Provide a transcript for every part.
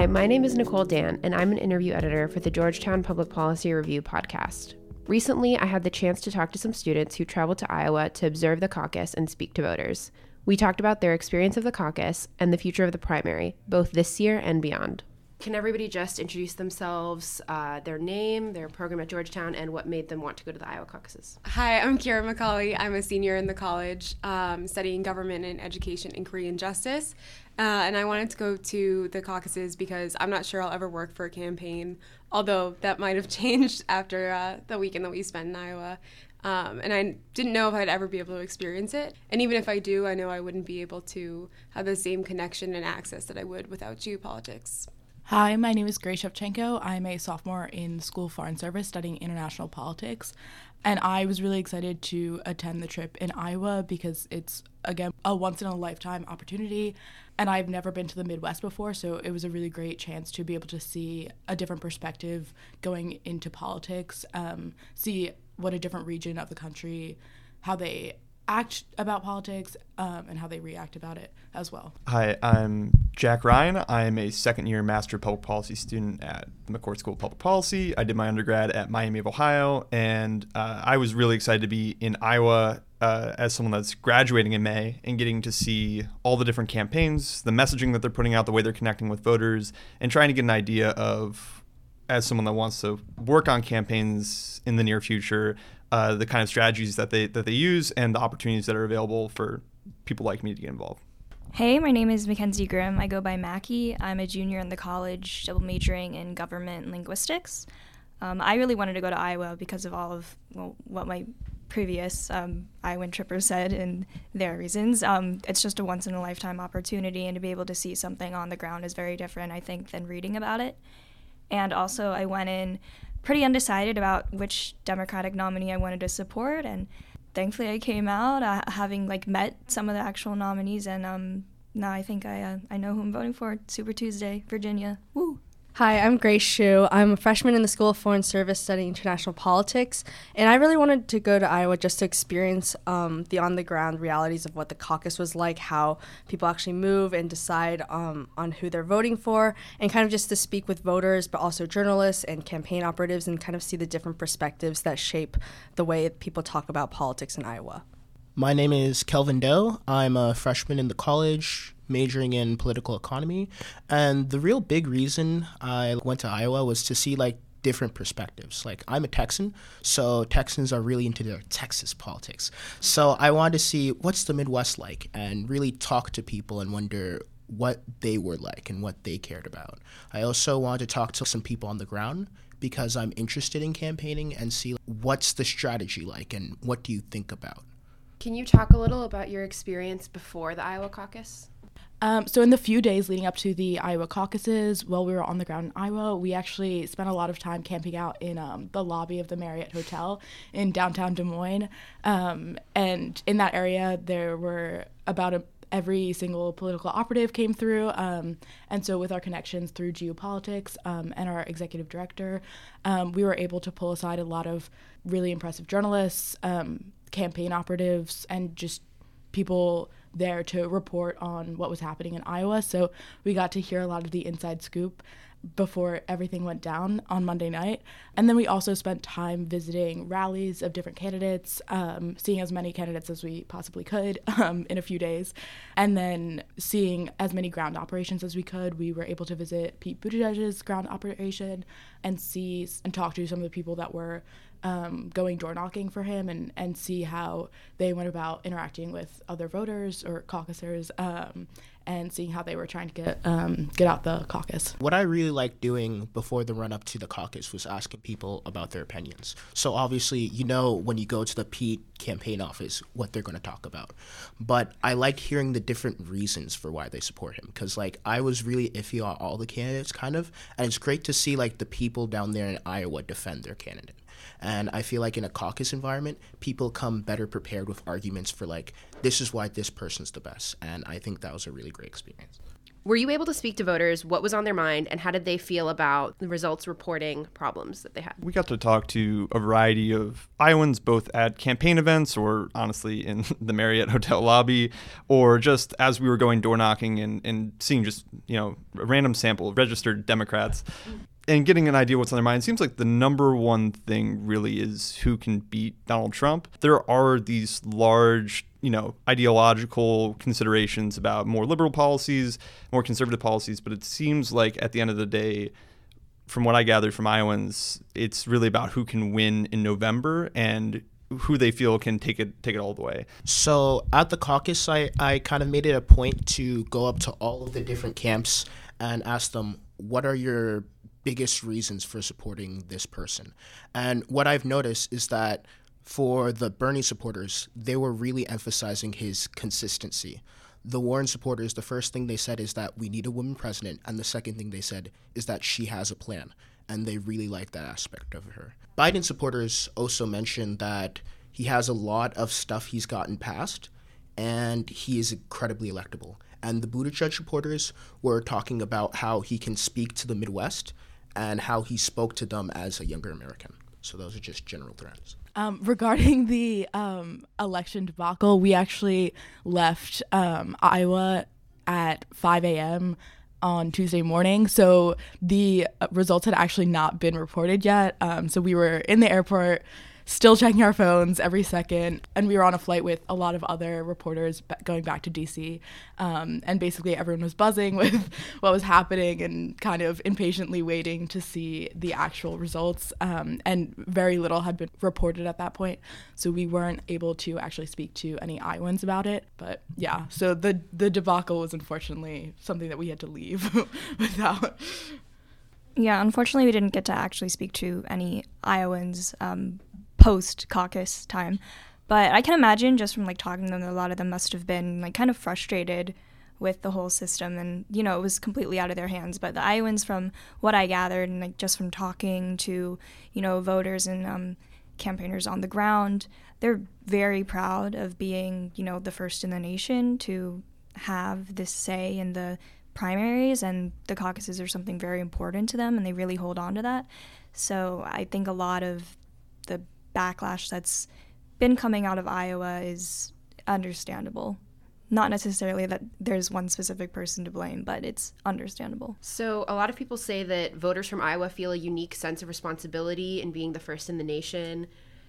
Hi, my name is Nicole Dan, and I'm an interview editor for the Georgetown Public Policy Review podcast. Recently, I had the chance to talk to some students who traveled to Iowa to observe the caucus and speak to voters. We talked about their experience of the caucus and the future of the primary, both this year and beyond. Can everybody just introduce themselves, uh, their name, their program at Georgetown, and what made them want to go to the Iowa caucuses? Hi, I'm Kira Macauley. I'm a senior in the college um, studying government and education inquiry and justice. Uh, and I wanted to go to the caucuses because I'm not sure I'll ever work for a campaign, although that might have changed after uh, the weekend that we spent in Iowa. Um, and I didn't know if I'd ever be able to experience it. And even if I do, I know I wouldn't be able to have the same connection and access that I would without GU Politics. Hi, my name is Grace Shevchenko. I'm a sophomore in School of Foreign Service studying international politics. And I was really excited to attend the trip in Iowa because it's, again, a once in a lifetime opportunity. And I've never been to the Midwest before, so it was a really great chance to be able to see a different perspective going into politics, um, see what a different region of the country, how they act about politics um, and how they react about it as well. Hi, I'm Jack Ryan. I'm a second year Master of Public Policy student at the McCourt School of Public Policy. I did my undergrad at Miami of Ohio, and uh, I was really excited to be in Iowa uh, as someone that's graduating in May and getting to see all the different campaigns, the messaging that they're putting out, the way they're connecting with voters, and trying to get an idea of, as someone that wants to work on campaigns in the near future, uh, the kind of strategies that they that they use and the opportunities that are available for people like me to get involved. Hey, my name is Mackenzie Grimm. I go by Mackie. I'm a junior in the college, double majoring in government and linguistics. Um, I really wanted to go to Iowa because of all of well, what my previous um, Iowan trippers said and their reasons. Um, it's just a once in a lifetime opportunity, and to be able to see something on the ground is very different, I think, than reading about it. And also, I went in pretty undecided about which Democratic nominee I wanted to support, and thankfully I came out uh, having like met some of the actual nominees, and um, now I think I uh, I know who I'm voting for. Super Tuesday, Virginia. Woo! Hi, I'm Grace Xu. I'm a freshman in the School of Foreign Service studying international politics, and I really wanted to go to Iowa just to experience um, the on the ground realities of what the caucus was like, how people actually move and decide um, on who they're voting for, and kind of just to speak with voters, but also journalists and campaign operatives, and kind of see the different perspectives that shape the way people talk about politics in Iowa. My name is Kelvin Doe. I'm a freshman in the college majoring in political economy. And the real big reason I went to Iowa was to see like different perspectives. Like I'm a Texan, so Texans are really into their Texas politics. So I wanted to see what's the Midwest like and really talk to people and wonder what they were like and what they cared about. I also wanted to talk to some people on the ground because I'm interested in campaigning and see what's the strategy like and what do you think about. Can you talk a little about your experience before the Iowa caucus? Um, so, in the few days leading up to the Iowa caucuses, while we were on the ground in Iowa, we actually spent a lot of time camping out in um, the lobby of the Marriott Hotel in downtown Des Moines. Um, and in that area, there were about a, every single political operative came through. Um, and so, with our connections through GU Politics um, and our executive director, um, we were able to pull aside a lot of really impressive journalists, campaign operatives, and just people there to report on what was happening in Iowa. So we got to hear a lot of the inside scoop before everything went down on Monday night. And then we also spent time visiting rallies of different candidates, um, seeing as many candidates as we possibly could um, in a few days, and then seeing as many ground operations as we could. We were able to visit Pete Buttigieg's ground operation and see and talk to some of the people that were um, going door knocking for him and, and see how they went about interacting with other voters or caucusers um, and seeing how they were trying to get um, get out the caucus. What I really liked doing before the run up to the caucus was asking people about their opinions. So obviously, you know when you go to the Pete campaign office what they're going to talk about, but I liked hearing the different reasons for why they support him because like I was really iffy on all the candidates kind of, and it's great to see like the people down there in Iowa defend their candidate. And I feel like in a caucus environment, people come better prepared with arguments for like, this is why this person's the best. And I think that was a really great experience. Were you able to speak to voters? What was on their mind, and how did they feel about the results reporting problems that they had? We got to talk to a variety of Iowans, both at campaign events or honestly in the Marriott hotel lobby, or just as we were going door knocking and, and seeing just, you know, a random sample of registered Democrats and getting an idea what's on their mind. Seems like the number one thing really is who can beat Donald Trump. There are these large you know ideological considerations about more liberal policies, more conservative policies, but it seems like at the end of the day, from what I gathered from Iowans, it's really about who can win in November and who they feel can take it take it all the way. So at the caucus, I, I kind of made it a point to go up to all of the different camps and ask them what are your biggest reasons for supporting this person. And what I've noticed is that for the Bernie supporters, they were really emphasizing his consistency. The Warren supporters, the first thing they said is that we need a woman president, and the second thing they said is that she has a plan, and they really like that aspect of her. Biden supporters also mentioned that he has a lot of stuff he's gotten passed, and he is incredibly electable. And the Buttigieg supporters were talking about how he can speak to the Midwest and how he spoke to them as a younger American. So those are just general trends. Um, regarding the um, election debacle, we actually left um, Iowa at 5 a.m. on Tuesday morning. So the uh, results had actually not been reported yet. Um, so we were in the airport still checking our phones every second. And we were on a flight with a lot of other reporters going back to DC. Um, and basically, everyone was buzzing with what was happening and kind of impatiently waiting to see the actual results. Um, and very little had been reported at that point. So we weren't able to actually speak to any Iowans about it. But yeah, so the, the debacle was unfortunately something that we had to leave without. Yeah, unfortunately, we didn't get to actually speak to any Iowans. Um, post caucus time. But I can imagine just from like talking to them, a lot of them must have been like kind of frustrated with the whole system. And you know it was completely out of their hands. But the iowans from what i gathered and like just from talking to you know voters and um, campaigners on the ground they're very proud of being you know the first in the nation to have this say in the primaries. And the caucuses are something very important to them and they really hold on to that. So i think a lot of the backlash that's been coming out of Iowa is understandable. Not necessarily that there's one specific person to blame, but it's understandable. So, a lot of people say that voters from Iowa feel a unique sense of responsibility in being the first in the nation.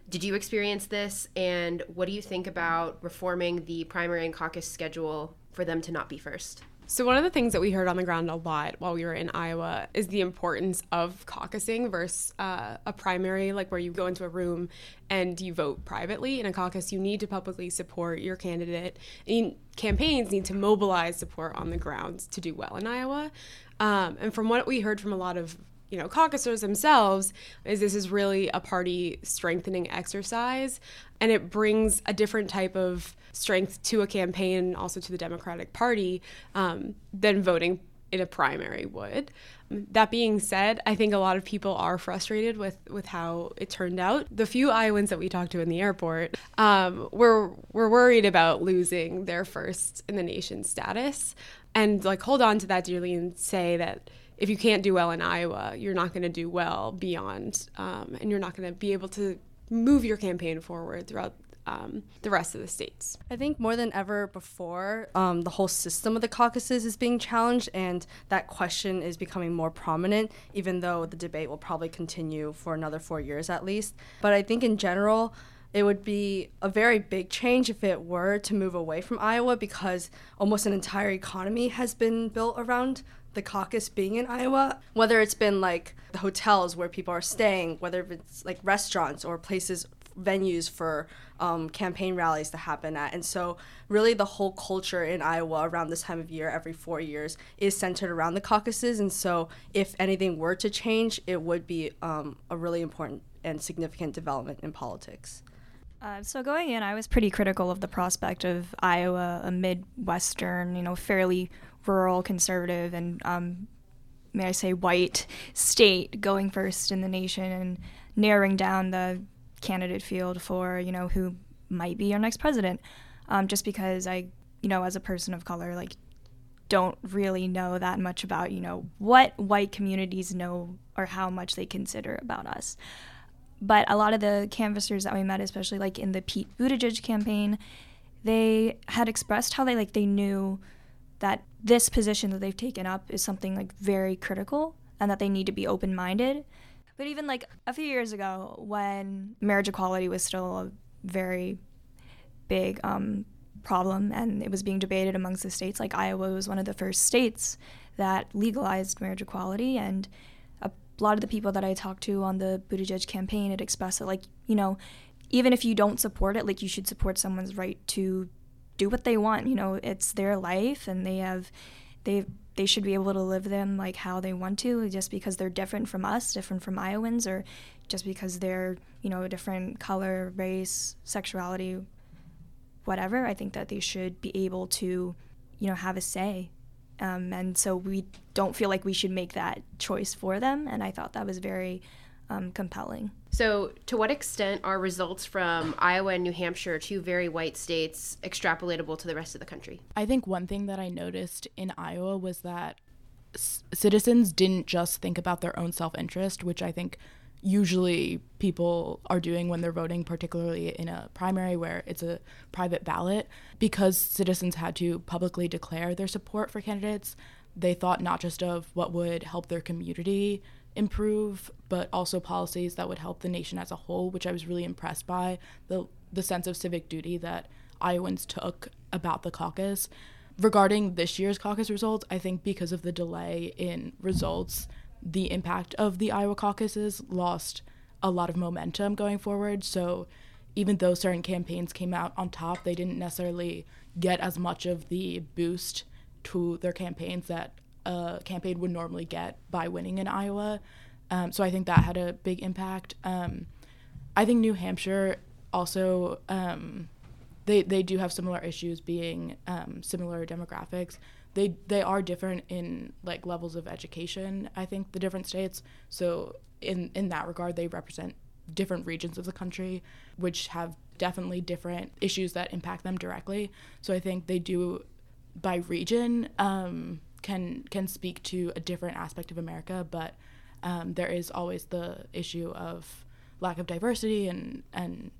Did you experience this? And what do you think about reforming the primary and caucus schedule for them to not be first? So, one of the things that we heard on the ground a lot while we were in Iowa is the importance of caucusing versus uh, a primary, like where you go into a room and you vote privately. In a caucus, you need to publicly support your candidate. And campaigns need to mobilize support on the ground to do well in Iowa. Um, and from what we heard from a lot of you know caucusers themselves is this is really a party strengthening exercise and it brings a different type of strength to a campaign also to the democratic party um, than voting in a primary would that being said, I think a lot of people are frustrated with, with how it turned out. The few Iowans that we talked to in the airport um, were were worried about losing their first in the nation status, and like hold on to that dearly and say that if you can't do well in Iowa, you're not going to do well beyond, um, and you're not going to be able to move your campaign forward throughout um, the rest of the states. I think more than ever before, um, the whole system of the caucuses is being challenged, and that question is becoming more prominent, even though the debate will probably continue for another four years at least. But I think in general, it would be a very big change if it were to move away from Iowa because almost an entire economy has been built around the caucus being in Iowa, whether it's been like the hotels where people are staying, whether it's like restaurants or places, venues for um, campaign rallies to happen at. And so, really, the whole culture in Iowa around this time of year, every four years, is centered around the caucuses. And so, if anything were to change, it would be um, a really important and significant development in politics. Uh, so going in, I was pretty critical of the prospect of Iowa, a midwestern, you know, fairly rural, conservative, and um, may I say white state going first in the nation and narrowing down the candidate field for you know who might be our next president. Um, just because I, you know, as a person of color, like don't really know that much about, you know, what white communities know or how much they consider about us. But a lot of the canvassers that we met, especially like in the Pete Buttigieg campaign, they had expressed how they like they knew that this position that they've taken up is something like very critical and that they need to be open-minded. But even like a few years ago when marriage equality was still a very big um, problem and it was being debated amongst the states, like Iowa was one of the first states that legalized marriage equality and a lot of the people that I talked to on the Buttigieg campaign had expressed that, like, you know, even if you don't support it, like, you should support someone's right to do what they want. You know, it's their life, and they have, they they should be able to live them like how they want to, just because they're different from us, different from Iowans, or just because they're, you know, a different color, race, sexuality, whatever. I think that they should be able to, you know, have a say um, and so we don't feel like we should make that choice for them. And I thought that was very um, compelling. So, to what extent are results from Iowa and New Hampshire, two very white states, extrapolatable to the rest of the country? I think one thing that I noticed in Iowa was that c- citizens didn't just think about their own self interest, which I think usually people are doing when they're voting, particularly in a primary where it's a private ballot. Because citizens had to publicly declare their support for candidates, they thought not just of what would help their community improve, but also policies that would help the nation as a whole, which I was really impressed by the the sense of civic duty that Iowans took about the caucus. Regarding this year's caucus results, I think because of the delay in results, the impact of the Iowa caucuses lost a lot of momentum going forward. So even though certain campaigns came out on top, they didn't necessarily get as much of the boost to their campaigns that a campaign would normally get by winning in Iowa. Um, so I think that had a big impact. Um, I think New Hampshire also um, they they do have similar issues, being um, similar demographics they they are different in like levels of education i think the different states so in in that regard they represent different regions of the country which have definitely different issues that impact them directly so i think they do by region um, can can speak to a different aspect of america but um, there is always the issue of lack of diversity and and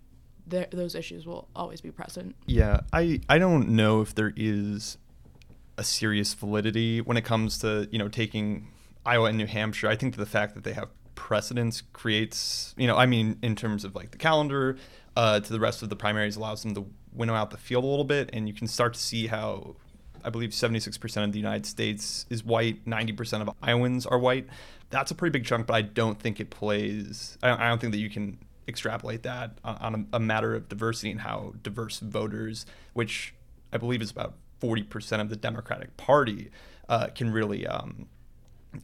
those issues will always be present yeah i i don't know if there is a serious validity when it comes to you know taking Iowa and New Hampshire. I think the fact that they have precedence creates you know I mean in terms of like the calendar uh, to the rest of the primaries allows them to winnow out the field a little bit, and you can start to see how I believe 76% of the United States is white, 90% of Iowans are white. That's a pretty big chunk, but I don't think it plays. I don't, think that you can extrapolate that on, a matter of diversity and how diverse voters, which I believe is about 40% of the Democratic Party uh, can really um,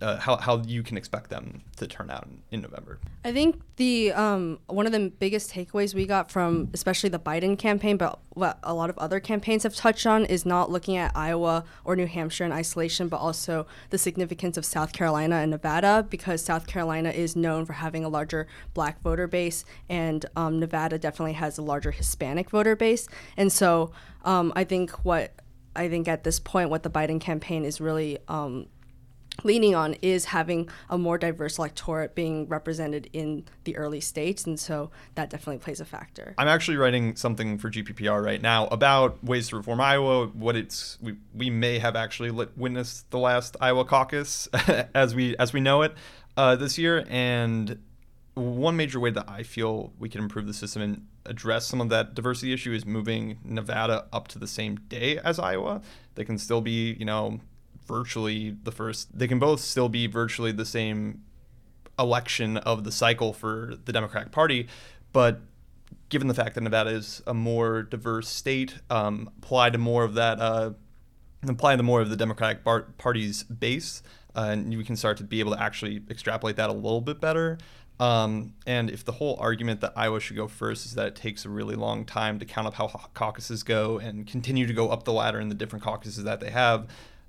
uh, how, how you can expect them to turn out in, in November. I think the um, one of the biggest takeaways we got from especially the Biden campaign, but what a lot of other campaigns have touched on, is not looking at Iowa or New Hampshire in isolation, but also the significance of South Carolina and Nevada, because South Carolina is known for having a larger black voter base, and um, Nevada definitely has a larger Hispanic voter base. And so um, I think what I think at this point, what the Biden campaign is really um, leaning on is having a more diverse electorate being represented in the early states, and so that definitely plays a factor. I'm actually writing something for GPPR right now about ways to reform Iowa. What it's we, we may have actually witnessed the last Iowa caucus as we as we know it uh, this year, and one major way that I feel we can improve the system and address some of that diversity issue is moving Nevada up to the same day as Iowa. They can still be, you know, virtually the first, they can both still be virtually the same election of the cycle for the Democratic Party. But given the fact that Nevada is a more diverse state, um, apply to more of that, uh, apply to more of the Democratic bar- Party's base, uh, and you can start to be able to actually extrapolate that a little bit better. Um, and if the whole argument that Iowa should go first is that it takes a really long time to count up how caucuses go and continue to go up the ladder in the different caucuses that they have,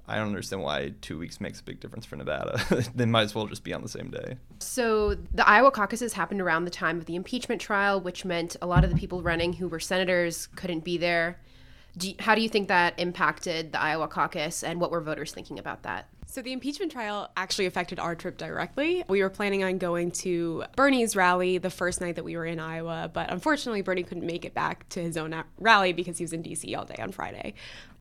I don't understand why two weeks makes a big difference for Nevada. they might as well just be on the same day. So the Iowa caucuses happened around the time of the impeachment trial, which meant a lot of the people running who were senators couldn't be there. Do you, how do you think that impacted the Iowa caucus, and what were voters thinking about that? So the impeachment trial actually affected our trip directly. We were planning on going to Bernie's rally the first night that we were in Iowa, but unfortunately Bernie couldn't make it back to his own rally because he was in DC all day on Friday.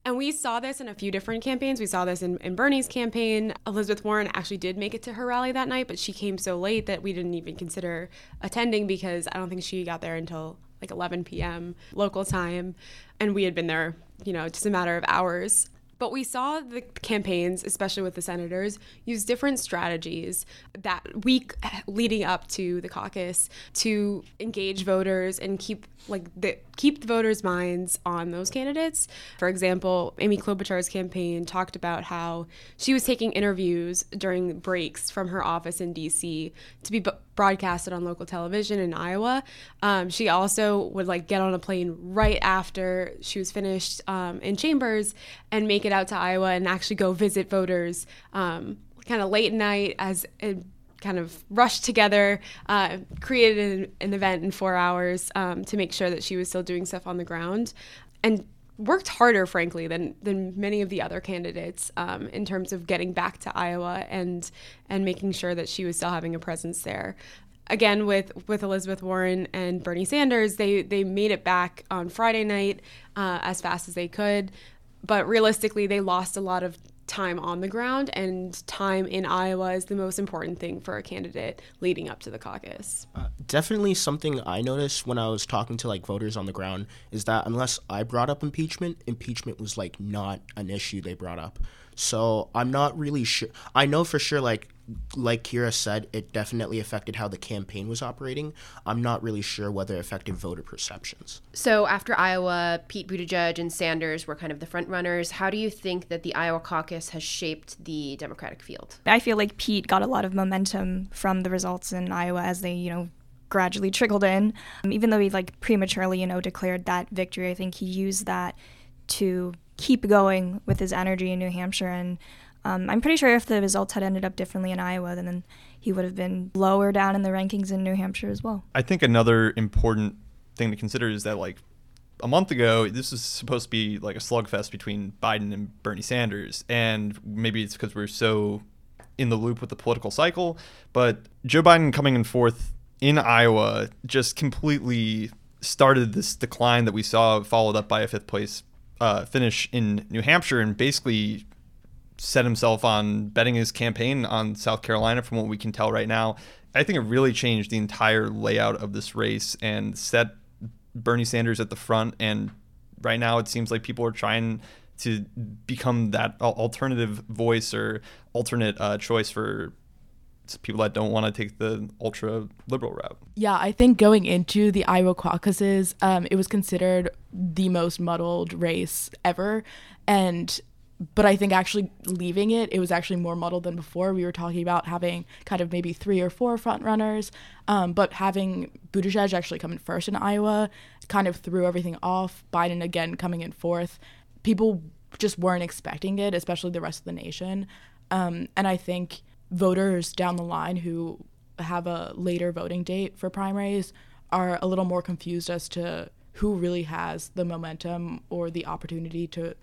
And we saw this in a few different campaigns. We saw this in, in, Bernie's campaign. Elizabeth Warren actually did make it to her rally that night, but she came so late that we didn't even consider attending because I don't think she got there until like 11 p.m. local time. And we had been there, you know, just a matter of hours. But we saw the campaigns, especially with the senators, use different strategies that week leading up to the caucus to engage voters and keep like the, keep the voters' minds on those candidates. For example, Amy Klobuchar's campaign talked about how she was taking interviews during breaks from her office in D.C. to be broadcasted on local television in Iowa. Um, she also would like get on a plane right after she was finished um, in Chambers and make it out to Iowa and actually go visit voters um, kind of late at night as. A, kind of rushed together, uh, created an, an, event in four hours um, to make sure that she was still doing stuff on the ground, and worked harder, frankly, than than many of the other candidates um, in terms of getting back to Iowa and and making sure that she was still having a presence there. Again, with with Elizabeth Warren and Bernie Sanders, they they made it back on Friday night uh, as fast as they could, but realistically, they lost a lot of time on the ground and time in Iowa is the most important thing for a candidate leading up to the caucus. Uh, definitely something I noticed when I was talking to like voters on the ground is that unless I brought up impeachment, impeachment was like not an issue they brought up. So I'm not really sure. I know for sure like like Kira said, it definitely affected how the campaign was operating. I'm not really sure whether it affected voter perceptions. So after Iowa, Pete Buttigieg and Sanders were kind of the front runners. How do you think that the Iowa caucus has shaped the Democratic field? I feel like Pete got a lot of momentum from the results in Iowa as they, you know, gradually trickled in. Um, even though he like prematurely, you know, declared that victory, I think he used that to keep going with his energy in New Hampshire and um, I'm pretty sure if the results had ended up differently in Iowa, then he would have been lower down in the rankings in New Hampshire as well. I think another important thing to consider is that like a month ago, this was supposed to be like a slugfest between Biden and Bernie Sanders, and maybe it's because we're so in the loop with the political cycle. But Joe Biden coming in fourth in Iowa just completely started this decline that we saw, followed up by a fifth place uh, finish in New Hampshire, and basically set himself on betting his campaign on South Carolina from what we can tell right now. I think it really changed the entire layout of this race and set Bernie Sanders at the front. And right now, it seems like people are trying to become that alternative voice or alternate uh, choice for people that don't want to take the ultra liberal route. Yeah, I think going into the Iowa caucuses, um, it was considered the most muddled race ever. And but I think actually leaving it, it was actually more muddled than before. We were talking about having kind of maybe three or four front runners, um, but having Buttigieg actually come in first in Iowa kind of threw everything off. Biden again coming in fourth. People just weren't expecting it, especially the rest of the nation. Um, and I think voters down the line who have a later voting date for primaries are a little more confused as to who really has the momentum or the opportunity to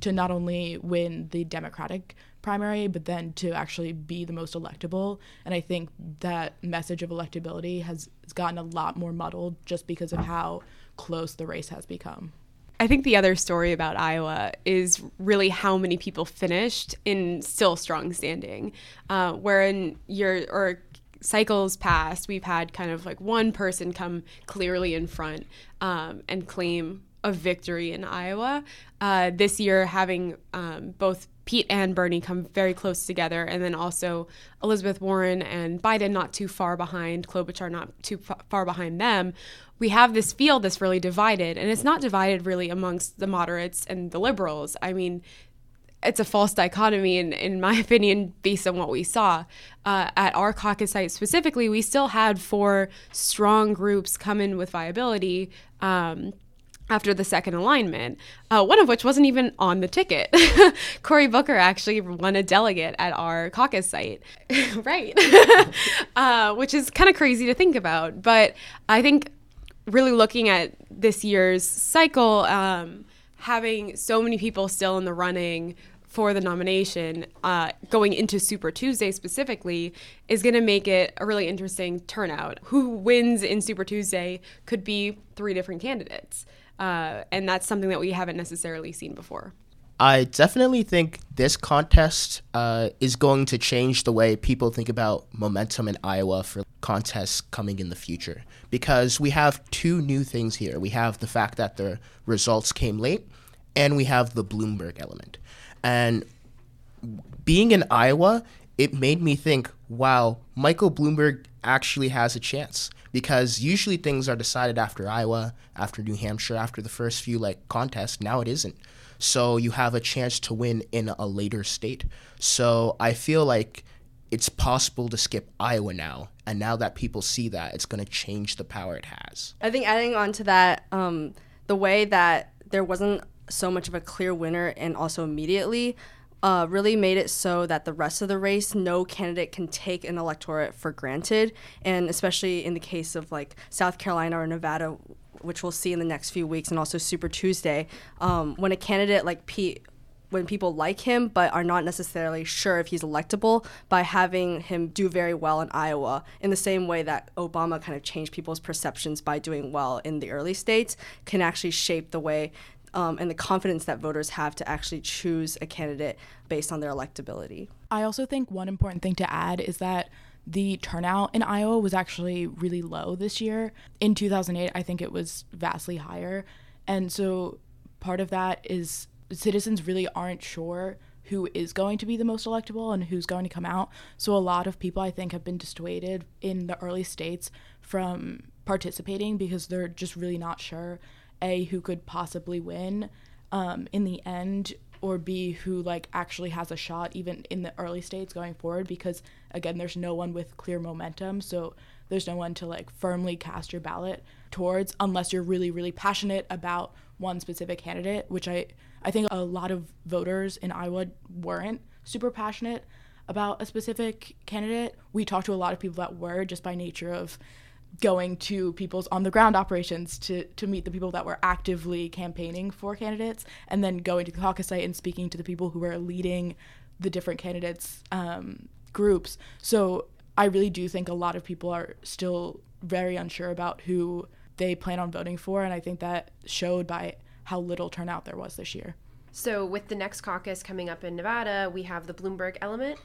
to not only win the Democratic primary, but then to actually be the most electable. And I think that message of electability has, has gotten a lot more muddled just because of how close the race has become. I think the other story about Iowa is really how many people finished in still strong standing. Uh, where in your or cycles past, we've had kind of like one person come clearly in front um, and claim a victory in Iowa. Uh, this year, having um, both Pete and Bernie come very close together, and then also Elizabeth Warren and Biden not too far behind, Klobuchar not too far behind them, we have this field that's really divided. And it's not divided really amongst the moderates and the liberals. I mean, it's a false dichotomy, in, in my opinion, based on what we saw. Uh, at our caucus site specifically, we still had four strong groups come in with viability. Um, after the second alignment, uh, one of which wasn't even on the ticket. Cory Booker actually won a delegate at our caucus site, right? uh, which is kind of crazy to think about. But I think really looking at this year's cycle, um, having so many people still in the running for the nomination uh, going into Super Tuesday specifically is going to make it a really interesting turnout. Who wins in Super Tuesday could be three different candidates. Uh, and that's something that we haven't necessarily seen before. I definitely think this contest uh, is going to change the way people think about momentum in Iowa for contests coming in the future. Because we have two new things here. We have the fact that the results came late, and we have the Bloomberg element. And being in Iowa, it made me think, wow, Michael Bloomberg actually has a chance because usually things are decided after Iowa, after New Hampshire, after the first few like contests. Now it isn't. So you have a chance to win in a later state. So I feel like it's possible to skip Iowa now. And now that people see that, it's going to change the power it has. I think adding on to that, um, the way that there wasn't so much of a clear winner and also immediately uh, really made it so that the rest of the race, no candidate can take an electorate for granted. And especially in the case of like South Carolina or Nevada, which we'll see in the next few weeks, and also Super Tuesday, um, when a candidate like Pete when people like him but are not necessarily sure if he's electable by having him do very well in Iowa in the same way that Obama kind of changed people's perceptions by doing well in the early states can actually shape the way um, and the confidence that voters have to actually choose a candidate based on their electability. I also think one important thing to add is that the turnout in Iowa was actually really low this year. In 2008, I think it was vastly higher. And so part of that is citizens really aren't sure who is going to be the most electable and who's going to come out. So a lot of people I think have been dissuaded in the early states from participating because they're just really not sure a who could possibly win um, in the end or b who like actually has a shot even in the early states going forward because again there's no one with clear momentum so there's no one to like firmly cast your ballot towards unless you're really really passionate about one specific candidate which i i think a lot of voters in iowa weren't super passionate about a specific candidate. We talked to a lot of people that were just by nature of going to people's on the ground operations to to meet the people that were actively campaigning for candidates and then going to the caucus site and speaking to the people who were leading the different candidates um, groups. So i really do think a lot of people are still very unsure about who they plan on voting for and i think that showed by how little turnout there was this year. So with the next caucus coming up in nevada we have the bloomberg element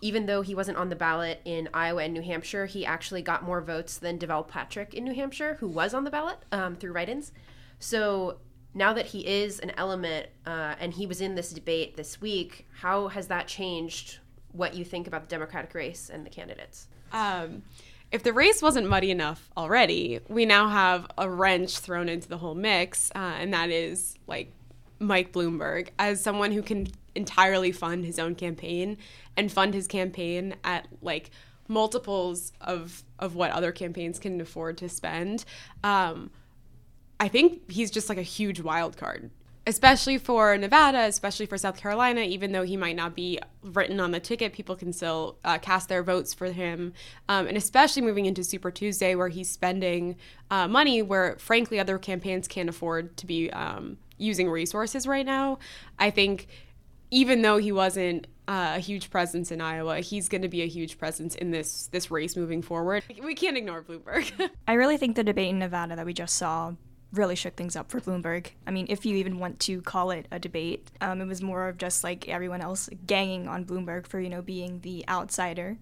even though he wasn't on the ballot in Iowa and New Hampshire, he actually got more votes than Deval Patrick in New Hampshire, who was on the ballot um, through write ins. So now that he is an element uh, and he was in this debate this week, how has that changed what you think about the Democratic race and the candidates? Um, if the race wasn't muddy enough already, we now have a wrench thrown into the whole mix, uh, and that is like Mike Bloomberg as someone who can entirely fund his own campaign and fund his campaign at like multiples of of what other campaigns can afford to spend. Um, I think he's just like a huge wild card, especially for Nevada, especially for South Carolina. Even though he might not be written on the ticket, people can still uh, cast their votes for him. Um, and especially moving into Super Tuesday, where he's spending uh, money where, frankly, other campaigns can't afford to be um, using resources right now. I think even though he wasn't uh, a huge presence in Iowa, he's going to be a huge presence in this this race moving forward. We can't ignore Bloomberg. I really think the debate in Nevada that we just saw really shook things up for Bloomberg. I mean, if you even want to call it a debate, um, it was more of just like everyone else ganging on Bloomberg for you know being the outsider.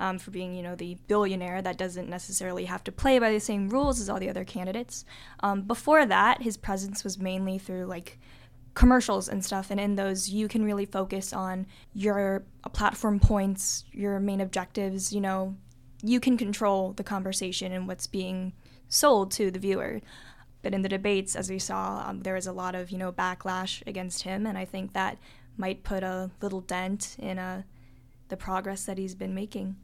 Um, for being, you know, the billionaire that doesn't necessarily have to play by the same rules as all the other candidates. Um, before that, his presence was mainly through like commercials and stuff and in those you can really focus on your platform points your main objectives you know. You can control the conversation and what's being sold to the viewer. But in the debates as we saw um, there was a lot of you know backlash against him and i think that might put a little dent in uh, the progress that he's been making.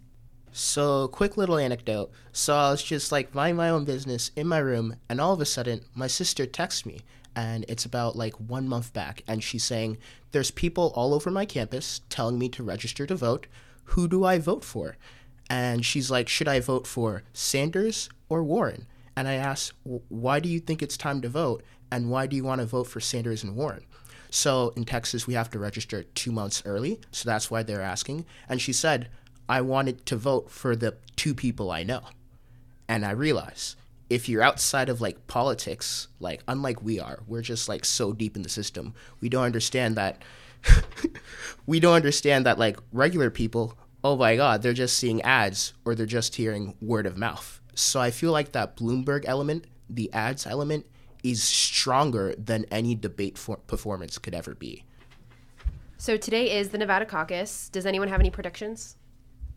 So, quick little anecdote. So, I was just like minding my own business in my room, and all of a sudden, my sister texts me and it's about like one month back. And she's saying, There's people all over my campus telling me to register to vote. Who do I vote for? And she's like, Should I vote for Sanders or Warren? And I asked, Why do you think it's time to vote? And why do you want to vote for Sanders and Warren? So in Texas, we have to register two months early. So that's why they're asking. And she said, I wanted to vote for the two people I know. And I realized if you're outside of like politics, like unlike we are, we're just like so deep in the system. We don't understand that. we don't understand that like regular people, oh my God, they're just seeing ads or they're just hearing word of mouth. So I feel like that Bloomberg element, the ads element, is stronger than any debate for- performance could ever be. So today is the Nevada caucus. Does anyone have any predictions?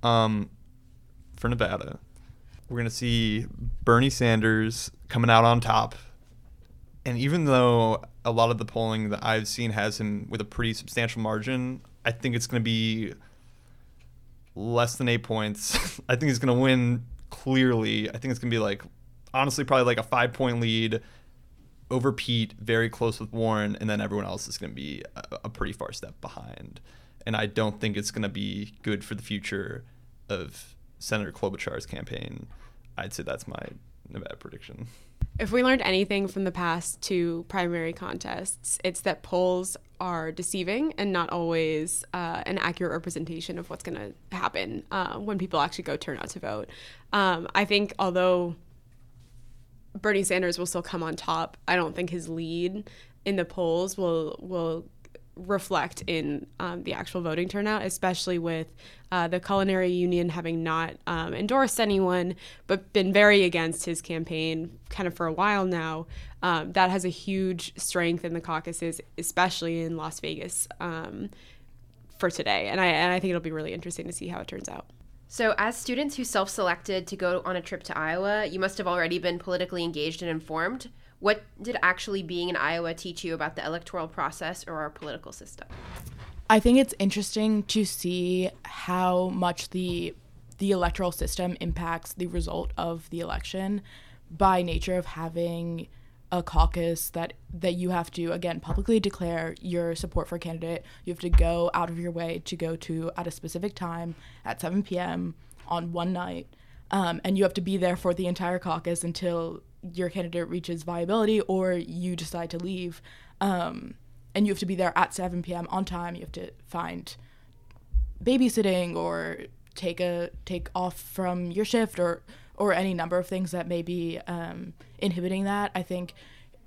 Um, for Nevada, we're gonna see Bernie Sanders coming out on top, and even though a lot of the polling that I've seen has him with a pretty substantial margin, I think it's gonna be less than eight points. I think he's gonna win clearly. I think it's gonna be like honestly probably like a five point lead over Pete, very close with Warren, and then everyone else is going to be a, a, pretty far step behind. And I don't think it's going to be good for the future of Senator Klobuchar's campaign. I'd say that's my Nevada prediction. If we learned anything from the past two primary contests, it's that polls are deceiving and not always uh, an accurate representation of what's going to happen uh, when people actually go turn out to vote. Um, I think, although Bernie Sanders will still come on top. I don't think his lead in the polls will will reflect in um, the actual voting turnout, especially with uh, the Culinary Union having not um, endorsed anyone but been very against his campaign kind of for a while now. Um, that has a huge strength in the caucuses, especially in Las Vegas um, for today. And I, and I think it'll be really interesting to see how it turns out. So, as students who self selected to go on a trip to Iowa, you must have already been politically engaged and informed. What did actually being in Iowa teach you about the electoral process or our political system? I think it's interesting to see how much the the electoral system impacts the result of the election by nature of having a caucus that that you have to again publicly declare your support for a candidate. You have to go out of your way to go to at a specific time at 7 p.m. on one night, um, and you have to be there for the entire caucus until your candidate reaches viability or you decide to leave. Um, and you have to be there at 7 p.m. on time. You have to find babysitting or take a take off from your shift or or any number of things that may be um, inhibiting that. I think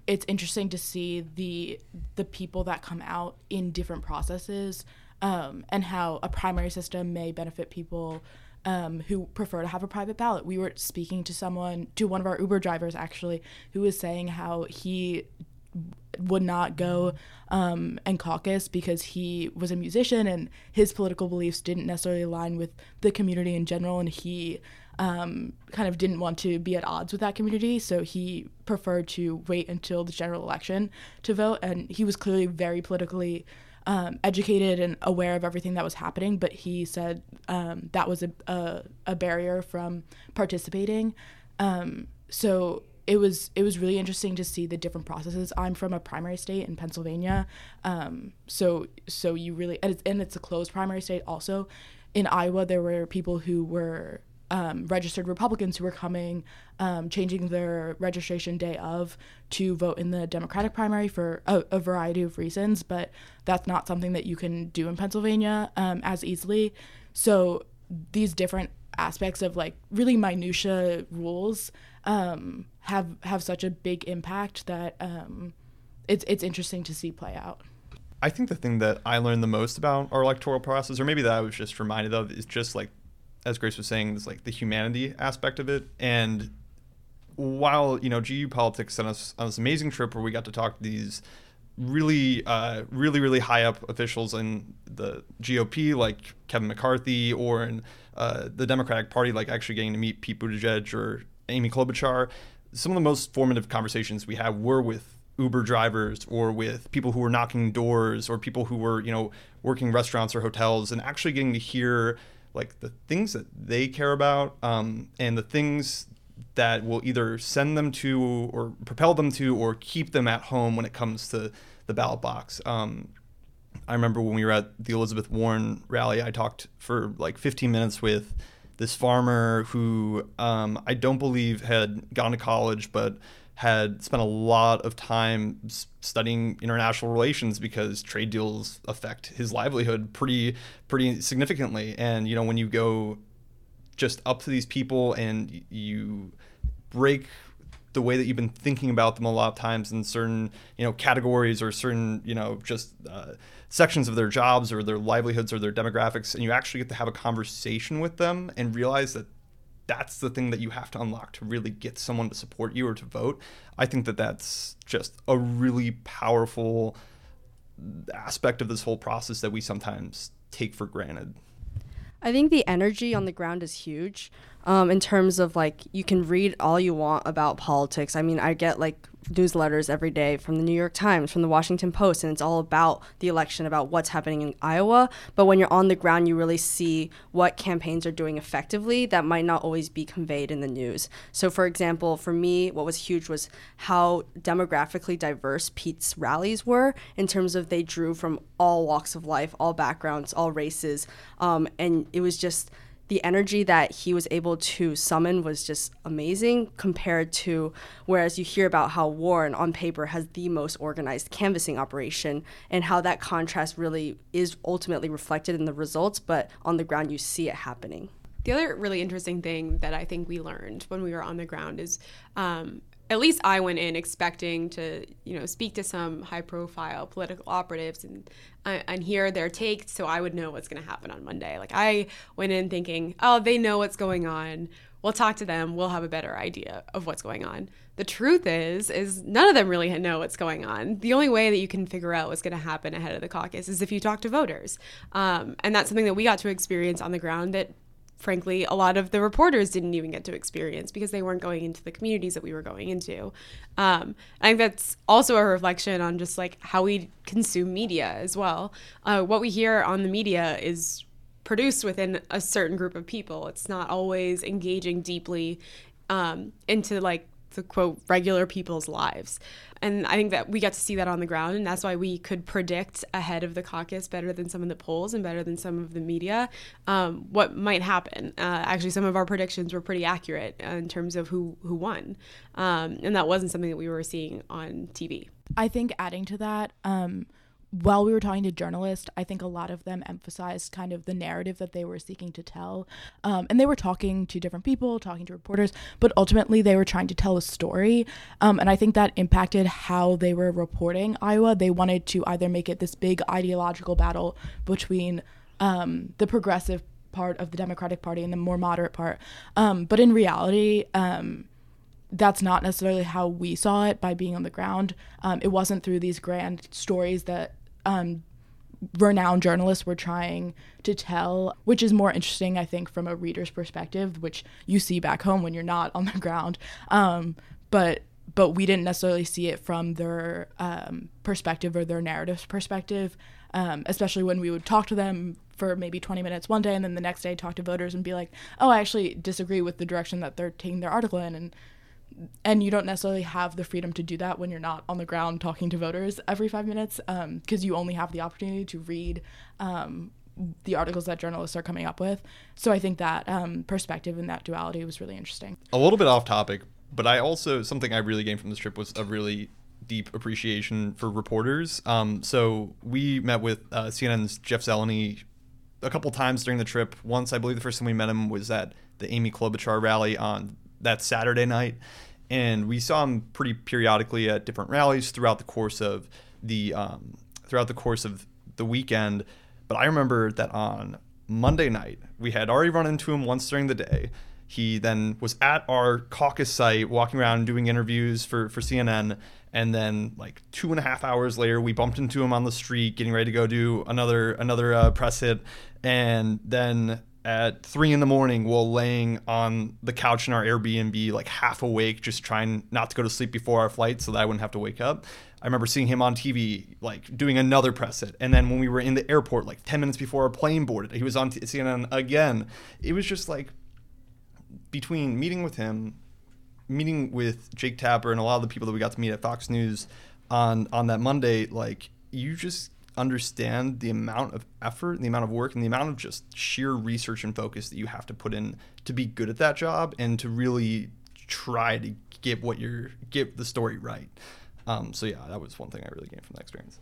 it's interesting to see the the people that come out in different processes um, and how a primary system may benefit people um, who prefer to have a private ballot. We were speaking to someone, to one of our Uber drivers actually, who was saying how he would not go um, and caucus because he was a musician and his political beliefs didn't necessarily align with the community in general, and he um, kind of didn't want to be at odds with that community, so he preferred to wait until the general election to vote. And he was clearly very politically um, educated and aware of everything that was happening, but he said um, that was a, a, a, barrier from participating. Um, so it was it was really interesting to see the different processes. I'm from a primary state in Pennsylvania, um, so so you really and it's, and it's a closed primary state also. In Iowa, there were people who were um, registered Republicans who were coming, um, changing their registration day of to vote in the Democratic primary for a, a, variety of reasons, but that's not something that you can do in Pennsylvania um, as easily. So these different aspects of like really minutia rules um, have have such a big impact that um, it's it's interesting to see play out. I think the thing that I learned the most about our electoral process, or maybe that I was just reminded of, is just like as Grace was saying, is like the humanity aspect of it. And while you know GU Politics sent us on this amazing trip where we got to talk to these really, uh, really, really high up officials in the GOP, like Kevin McCarthy, or in uh, the Democratic Party, like actually getting to meet Pete Buttigieg or Amy Klobuchar. Some of the most formative conversations we had were with Uber drivers or with people who were knocking doors or people who were, you know, working restaurants or hotels and actually getting to hear like the things that they care about um, and the things that will either send them to or propel them to or keep them at home when it comes to the ballot box. Um, I remember when we were at the Elizabeth Warren rally, I talked for like 15 minutes with this farmer who um, I don't believe had gone to college, but had spent a lot of time studying international relations because trade deals affect his livelihood pretty pretty significantly. And you know, when you go just up to these people and you break the way that you've been thinking about them a lot of times in certain you know categories or certain you know just uh, sections of their jobs or their livelihoods or their demographics and you actually get to have a conversation with them and realize that that's the thing that you have to unlock to really get someone to support you or to vote. I think that that's just a really powerful aspect of this whole process that we sometimes take for granted. I think the energy on the ground is huge um, in terms of like you can read all you want about politics. I mean, I get like newsletters every day from the New York Times, from the Washington Post, and it's all about the election, about what's happening in Iowa. But when you're on the ground, you really see what campaigns are doing effectively that might not always be conveyed in the news. So, for example, for me, what was huge was how demographically diverse Pete's rallies were in terms of they drew from all walks of life, all backgrounds, all races. Um, and it was just the energy that he was able to summon was just amazing compared to whereas you hear about how Warren on paper has the most organized canvassing operation and how that contrast really is ultimately reflected in the results, but on the ground you see it happening. The other really interesting thing that I think we learned when we were on the ground is um, at least I went in expecting to, you know, speak to some high-profile political operatives and uh, and hear their take, so I would know what's going to happen on Monday. Like I went in thinking, oh, they know what's going on. We'll talk to them. We'll have a better idea of what's going on. The truth is, is none of them really know what's going on. The only way that you can figure out what's going to happen ahead of the caucus is if you talk to voters, um, and that's something that we got to experience on the ground that frankly, a lot of the reporters didn't even get to experience because they weren't going into the communities that we were going into. Um, I think that's also a reflection on just like how we consume media as well. Uh, what we hear on the media is produced within a certain group of people. It's not always engaging deeply um, into like the quote regular people's lives. And I think that we got to see that on the ground, and that's why we could predict ahead of the caucus better than some of the polls and better than some of the media um, what might happen. Uh, actually, some of our predictions were pretty accurate in terms of who who won, um, and that wasn't something that we were seeing on TV. I think adding to that. Um, while we were talking to journalists, I think a lot of them emphasized kind of the narrative that they were seeking to tell. Um, and they were talking to different people, talking to reporters, but ultimately they were trying to tell a story. Um, and I think that impacted how they were reporting Iowa. They wanted to either make it this big ideological battle between um, the progressive part of the Democratic Party and the more moderate part. Um, but in reality, um, that's not necessarily how we saw it by being on the ground. Um, it wasn't through these grand stories that um, renowned journalists were trying to tell, which is more interesting, I think, from a reader's perspective, which you see back home when you're not on the ground. Um, but but we didn't necessarily see it from their um, perspective or their narrative's perspective, um, especially when we would talk to them for maybe 20 minutes one day and then the next day talk to voters and be like, oh, I actually disagree with the direction that they're taking their article in. And and you don't necessarily have the freedom to do that when you're not on the ground talking to voters every five minutes because um, you only have the opportunity to read um, the articles that journalists are coming up with. So I think that um, perspective and that duality was really interesting. A little bit off topic, but I also something I really gained from this trip was a really deep appreciation for reporters. Um, so we met with uh, CNN's Jeff Zeleny a couple times during the trip. Once, I believe, the first time we met him was at the Amy Klobuchar rally on that Saturday night, and we saw him pretty periodically at different rallies throughout the course of the um, throughout the course of the weekend. But I remember that on Monday night we had already run into him once during the day. He then was at our caucus site, walking around doing interviews for for CNN. And then, like two and a half hours later, we bumped into him on the street, getting ready to go do another another uh, press hit. And then at three in the morning while laying on the couch in our Airbnb, like half awake, just trying not to go to sleep before our flight so that I wouldn't have to wake up. I remember seeing him on TV, like doing another press it. And then when we were in the airport, like 10 minutes before our plane boarded, he was on CNN again. It was just like between meeting with him, meeting with Jake Tapper, and a lot of the people that we got to meet at Fox News on on that Monday, like you just understand the amount of effort, the amount of work, and the amount of just sheer research and focus that you have to put in to be good at that job and to really try to get what you're get the story right. Um, so yeah, that was one thing I really gained from that experience.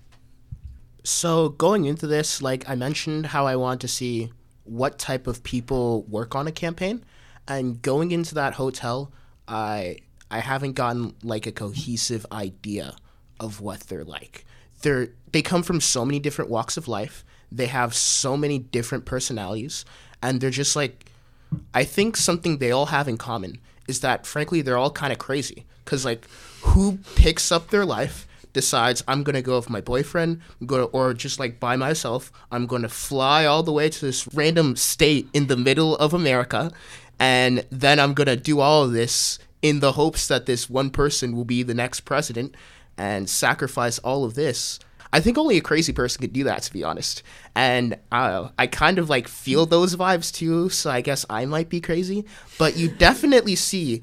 So going into this, like I mentioned, how I want to see what type of people work on a campaign, and going into that hotel, I I haven't gotten like a cohesive idea of what they're like. They're they come from so many different walks of life. They have so many different personalities, and they're just like I think something they all have in common is that frankly they're all kind of crazy cuz like who picks up their life decides I'm gonna go with my boyfriend, go or just like by myself. I'm gonna fly all the way to this random state in the middle of America, and then I'm gonna do all of this in the hopes that this one person will be the next president and sacrifice all of this. I think only a crazy person could do that, to be honest. And uh, I kind of like feel those vibes too, so I guess I might be crazy. But you definitely see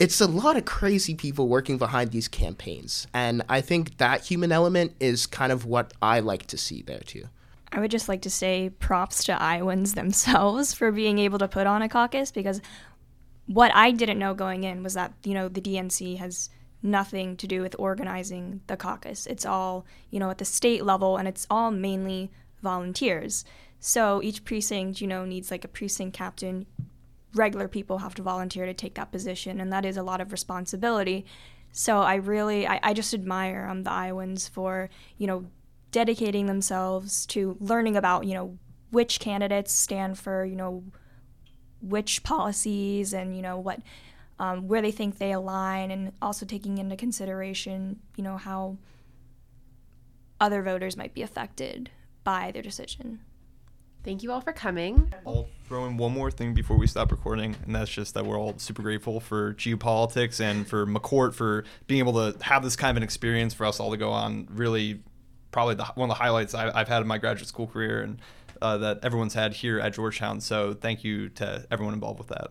it's a lot of crazy people working behind these campaigns. And I think that human element is kind of what I like to see there too. I would just like to say props to Iowans themselves for being able to put on a caucus because what I didn't know going in was that, you know, the DNC has nothing to do with organizing the caucus. It's all, you know, at the state level and it's all mainly volunteers. So each precinct, you know, needs like a precinct captain. Regular people have to volunteer to take that position, and that is a lot of responsibility. So I really, I, I just admire um, the Iowans for, you know, dedicating themselves to learning about, you know, which candidates stand for, you know, which policies and, you know, what um, where they think they align, and also taking into consideration, you know, how other voters might be affected by their decision. Thank you all for coming. I'll throw in one more thing before we stop recording, and that's just that we're all super grateful for GU Politics and for McCourt for being able to have this kind of an experience for us all to go on. Really, probably the, one of the highlights I, have had in my graduate school career and uh, that everyone's had here at Georgetown. So thank you to everyone involved with that.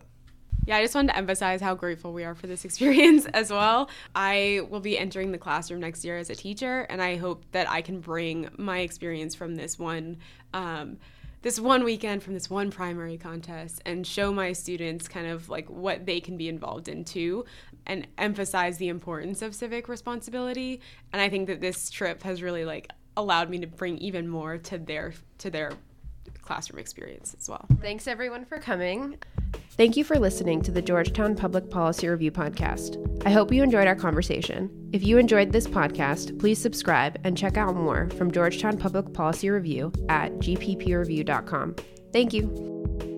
Yeah, I just wanted to emphasize how grateful we are for this experience as well. I will be entering the classroom next year as a teacher, and I hope that I can bring my experience from this one. Um, this one weekend from this one primary contest and show my students kind of like what they can be involved in too and emphasize the importance of civic responsibility and i think that this trip has really like allowed me to bring even more to their to their classroom experience as well. Thanks everyone for coming. Thank you for listening to the Georgetown Public Policy Review podcast. I hope you enjoyed our conversation. If you enjoyed this podcast, please subscribe and check out more from Georgetown Public Policy Review at gppreview.com. Thank you.